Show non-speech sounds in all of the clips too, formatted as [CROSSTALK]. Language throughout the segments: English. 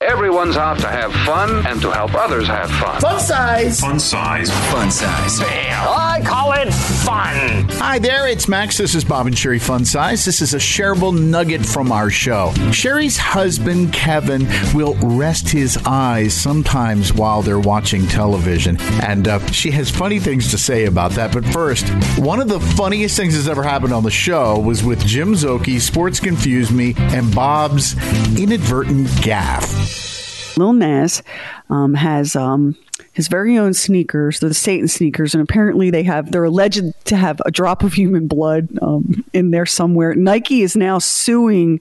Everyone's out to have fun and to help others have fun. Fun size. Fun size. Fun size. I call it fun. Hi there, it's Max. This is Bob and Sheri Fun Size. This is a shareable nugget from our show. Sheri's husband, Kevin, will rest his eyes sometimes while they're watching television. And uh, she has funny things to say about that. But first, one of the funniest things that's ever happened on the show was with Jim Szoke, Sports Confuse Me, and Bob's inadvertent gaffe. Lil Nas um, has um, his very own sneakers. The Satan sneakers, and apparently they have they're alleged to have a drop of human blood um, in there somewhere. Nike is now suing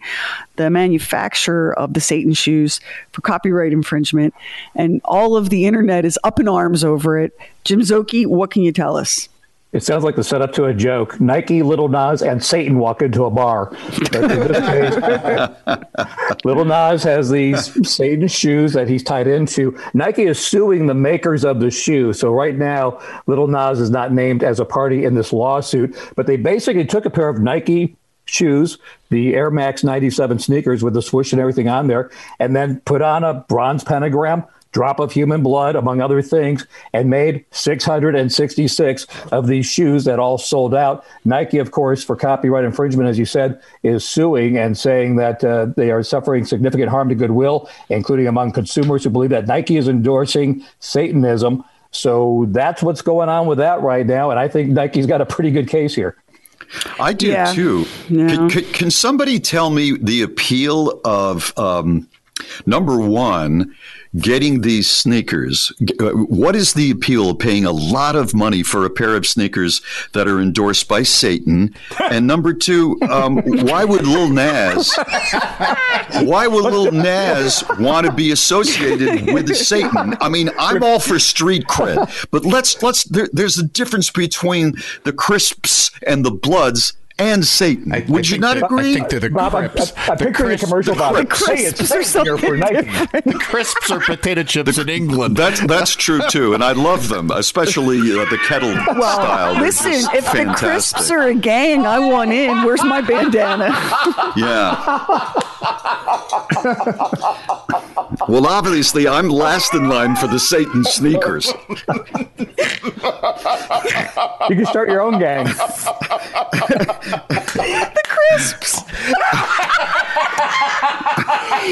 the manufacturer of the Satan shoes for copyright infringement, and all of the internet is up in arms over it. Jim Szoke, what can you tell us? It sounds like the setup to a joke. Nike, Little Nas, and Satan walk into a bar. But in this case, [LAUGHS] Little Nas has these Satan shoes that he's tied into. Nike is suing the makers of the shoe. So right now, Little Nas is not named as a party in this lawsuit, but they basically took a pair of Nike shoes, the Air Max 97 sneakers with the swoosh and everything on there, and then put on a bronze pentagram drop of human blood, among other things, and made 666 of these shoes that all sold out. Nike, of course, for copyright infringement, as you said, is suing and saying that uh, they are suffering significant harm to goodwill, including among consumers who believe that Nike is endorsing Satanism. So that's what's going on with that right now. And I think Nike's got a pretty good case here. I do Yeah. too. Yeah. Can, can, can somebody tell me the appeal of um, number one, getting these sneakers? Uh, What is the appeal of paying a lot of money for a pair of sneakers that are endorsed by Satan? And number two, um, why would Lil Nas? Why would Lil Nas want to be associated with Satan? I mean, I'm all for street cred, but let's let's. There, there's a difference between the crisps and the bloods and Satan. I- I Would you not that- agree? I think they're the Bob, I, I, I The picture a Crisps- commercial the about it. Crisps. Hey, it's are Satan here for Nike. [LAUGHS] The crisps are potato chips in England. That's that's true too, and I love them, especially uh, the kettle style. They're Listen, just if the crisps are a gang, I want in. Where's my bandana? [LAUGHS] Yeah. well, obviously, I'm last in line for the Satan sneakers. [LAUGHS] You can start your own gang. the crisps.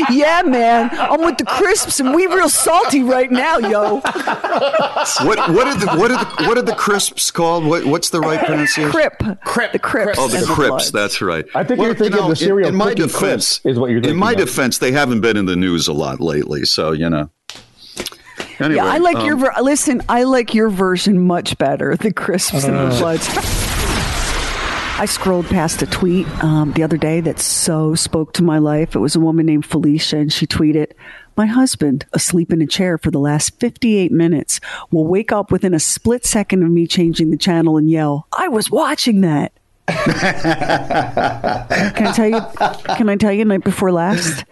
yeah, man. I'm with the crisps, and we real salty right now, yo. What what are the what are the what are the crisps called? What what's the right pronunciation? Crip. Crip. The crips. Oh, the and Crips. That's right. I think you're thinking of the cereal in, in my defense, is what you're In my of. defense, they haven't been in the news a lot lately, so you know. Anyway, Yeah, I like um, your ver- listen. I like your version much better. The crisps and the bloods. I scrolled past a tweet um, the other day that so spoke to my life. It was a woman named Felicia, and she tweeted, "My husband, asleep in a chair for the last 58 minutes, will wake up within a split second of me changing the channel and yell, "I was watching that." Can I tell you? Can I tell you? Night before last.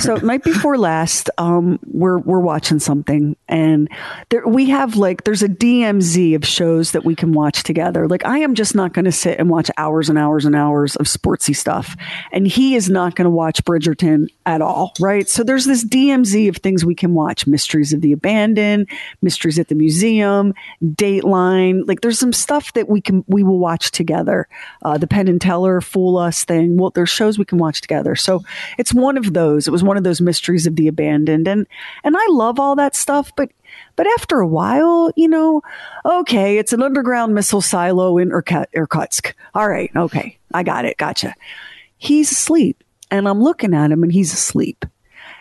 So night before last, um, we're we're watching something, and there we have like there's a DMZ of shows that we can watch together. Like I am just not going to sit and watch hours and hours and hours of sportsy stuff, and he is not going to watch Bridgerton at all, right? So there's this DMZ of things we can watch: Mysteries of the Abandoned, Mysteries at the Museum, Dateline. Like there's some stuff that we can we will watch together. Uh, the Penn and Teller Fool Us thing. Well, there's shows we can watch together. So it's one of those. It was one of those mysteries of the abandoned, and and I love all that stuff, but. But after a while, you know, okay, it's an underground missile silo in Irkut- Irkutsk. All right, okay, I got it, gotcha. He's asleep, and I'm looking at him, and he's asleep.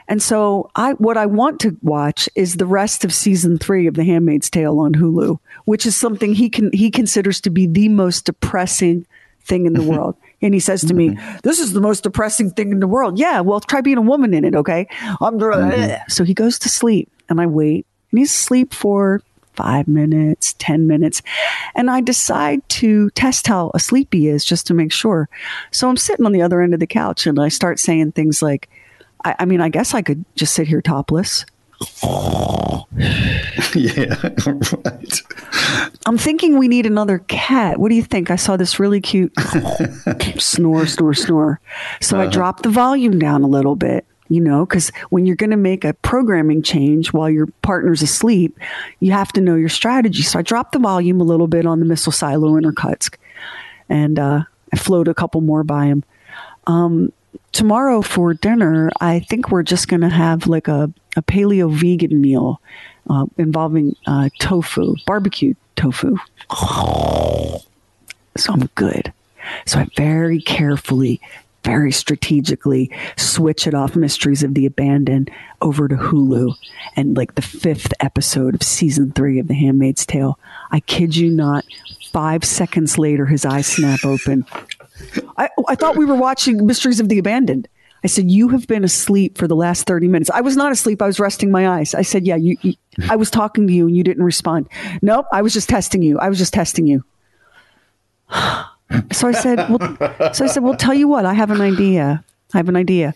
And so I what I want to watch is the rest of season 3 of The Handmaid's Tale on Hulu, which is something he can he considers to be the most depressing thing in the [LAUGHS] world. And he says to me, mm-hmm. This is the most depressing thing in the world. Yeah, well, try being a woman in it, okay? I'm mm-hmm. So he goes to sleep and I wait. And he's asleep for five minutes, 10 minutes. And I decide to test how asleep he is just to make sure. So I'm sitting on the other end of the couch and I start saying things like, I, I mean, I guess I could just sit here topless. [LAUGHS] yeah, right. I'm thinking we need another cat. What do you think? I saw this really cute [LAUGHS] snore, snore, snore. So I dropped the volume down a little bit, you know, because when you're going to make a programming change while your partner's asleep, you have to know your strategy. So I dropped the volume a little bit on the missile silo in Irkutsk, and uh, I float a couple more by him. Um, tomorrow for dinner, I think we're just going to have like a, a paleo vegan meal uh, involving uh, tofu, barbecue tofu. So I'm good. So I very carefully, very strategically switch it off Mysteries of the Abandoned over to Hulu and like the fifth episode of season three of The Handmaid's Tale. I kid you not, five seconds later, his eyes snap open. I, I thought we were watching Mysteries of the Abandoned. I said, You have been asleep for the last 30 minutes. I was not asleep. I was resting my eyes. I said, Yeah, you, you hmm. I was talking to you and you didn't respond. Nope, I was just testing you. I was just testing you. so I said, well, So I said, Well, tell you what, I have an idea. I have an idea.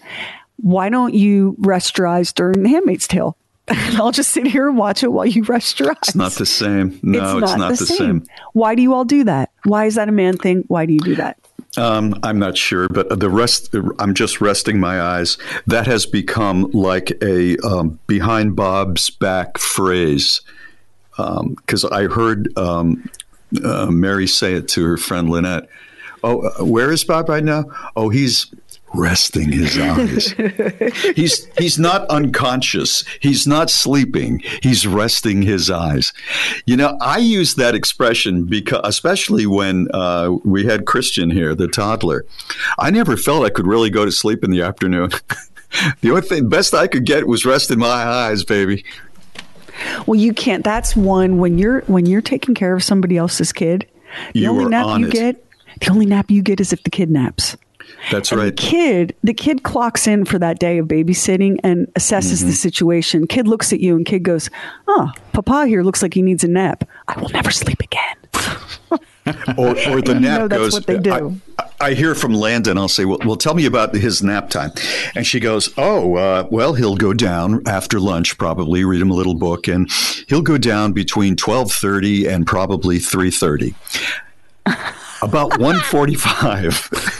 Why don't you rest your eyes during The Handmaid's Tale? [LAUGHS] And I'll just sit here and watch it while you rest your eyes. It's not the same. No, it's not, the, same. Why do you all do that? Why is that a man thing? Why do you do that? Um, I'm not sure, but the rest, I'm just resting my eyes. That has become like a um, behind Bob's back phrase. Because I heard um, uh, Mary say it to her friend Lynette. Oh, uh, where is Bob right now? Oh, he's resting his eyes. [LAUGHS] he's he's not unconscious. He's not sleeping. He's resting his eyes. You know, I use that expression because, especially when uh, we had Christian here, the toddler. I never felt I could really go to sleep in the afternoon. [LAUGHS] the only thing best I could get was rest in my eyes, baby. Well, you can't. That's one when you're when you're taking care of somebody else's kid. The You only nap you get, the only nap you get is if the kid naps. That's And right. The kid, the kid clocks in for that day of babysitting and assesses Mm-hmm. the situation. Kid looks at you and kid goes, "Oh, Papa here looks like he needs a nap. I will never sleep again." [LAUGHS] or, or the [LAUGHS] You nap know that's goes. what they do. I, I hear from Landon. I'll say, well, well, tell me about his nap time. And she goes, oh, uh, well, he'll go down after lunch, probably read him a little book, and he'll go down between twelve thirty and probably three thirty. About 145 [LAUGHS]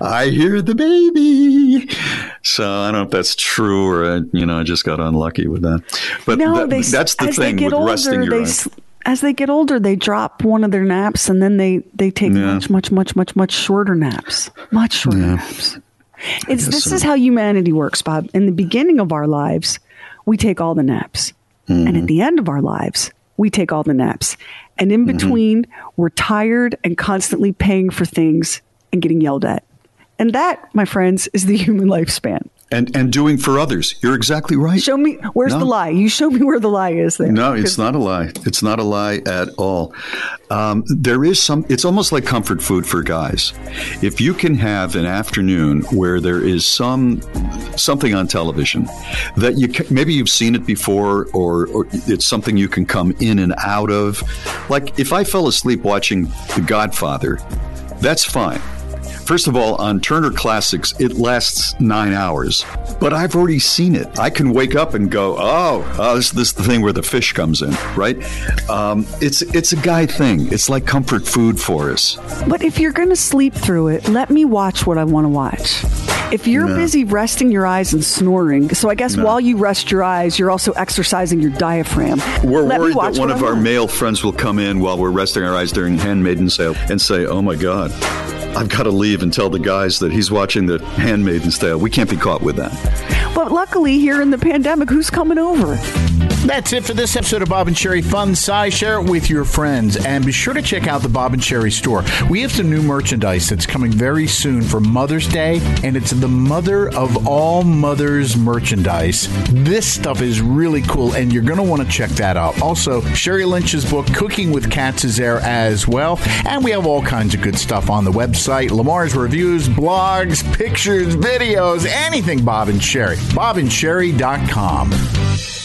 I hear the baby. So I don't know if that's true or uh, you know I just got unlucky with that. But no, that- they that's the thing with older, resting your they eyes. as they get older, they drop one of their naps and then they they take Yeah. much much much much much shorter naps, much shorter naps. It's this so. is how humanity works, Bob. In the beginning of our lives, we take all the naps, and Mm-hmm. at the end of our lives, we take all the naps. And Mm-hmm. in between, we're tired and constantly paying for things and getting yelled at. And that, my friends, is the [LAUGHS] human lifespan. and and doing for others. You're exactly right. Show me where's No. the lie. You show me where the lie is there. No, it's not a lie. It's not a lie at all. Um, there is some. It's almost like comfort food for guys. If you can have an afternoon where there is some something on television that you can, maybe you've seen it before, or, or it's something you can come in and out of. Like if I fell asleep watching The Godfather, that's fine. First of all, on Turner Classics, it lasts nine hours, but I've already seen it. I can wake up and go, "Oh, oh this, this is the thing where the fish comes in, right?" Um, it's it's a guy thing. It's like comfort food for us. But if you're going to sleep through it, let me watch what I want to watch. If you're busy resting your eyes and snoring, so I guess while you rest your eyes, you're also exercising your diaphragm. We're Let worried that one of our male friends will come in while we're resting our eyes during Handmaiden Sale and say, "Oh my God." I've got to leave and tell the guys that he's watching the Handmaiden Sale. We can't be caught with that. But luckily, here in the pandemic, who's coming over? That's it for this episode of Bob and Sheri Fun Size. Share it with your friends and be sure to check out the Bob and Sheri store. We have some new merchandise that's coming very soon for Mother's Day, and it's the mother of all mothers merchandise. This stuff is really cool, and you're going to want to check that out. Also, Sheri Lynch's book, Cooking with Cats, is there as well. And we have all kinds of good stuff on the website Lamar's reviews, blogs, pictures, videos, anything Bob and Sheri. BobandSheri.com.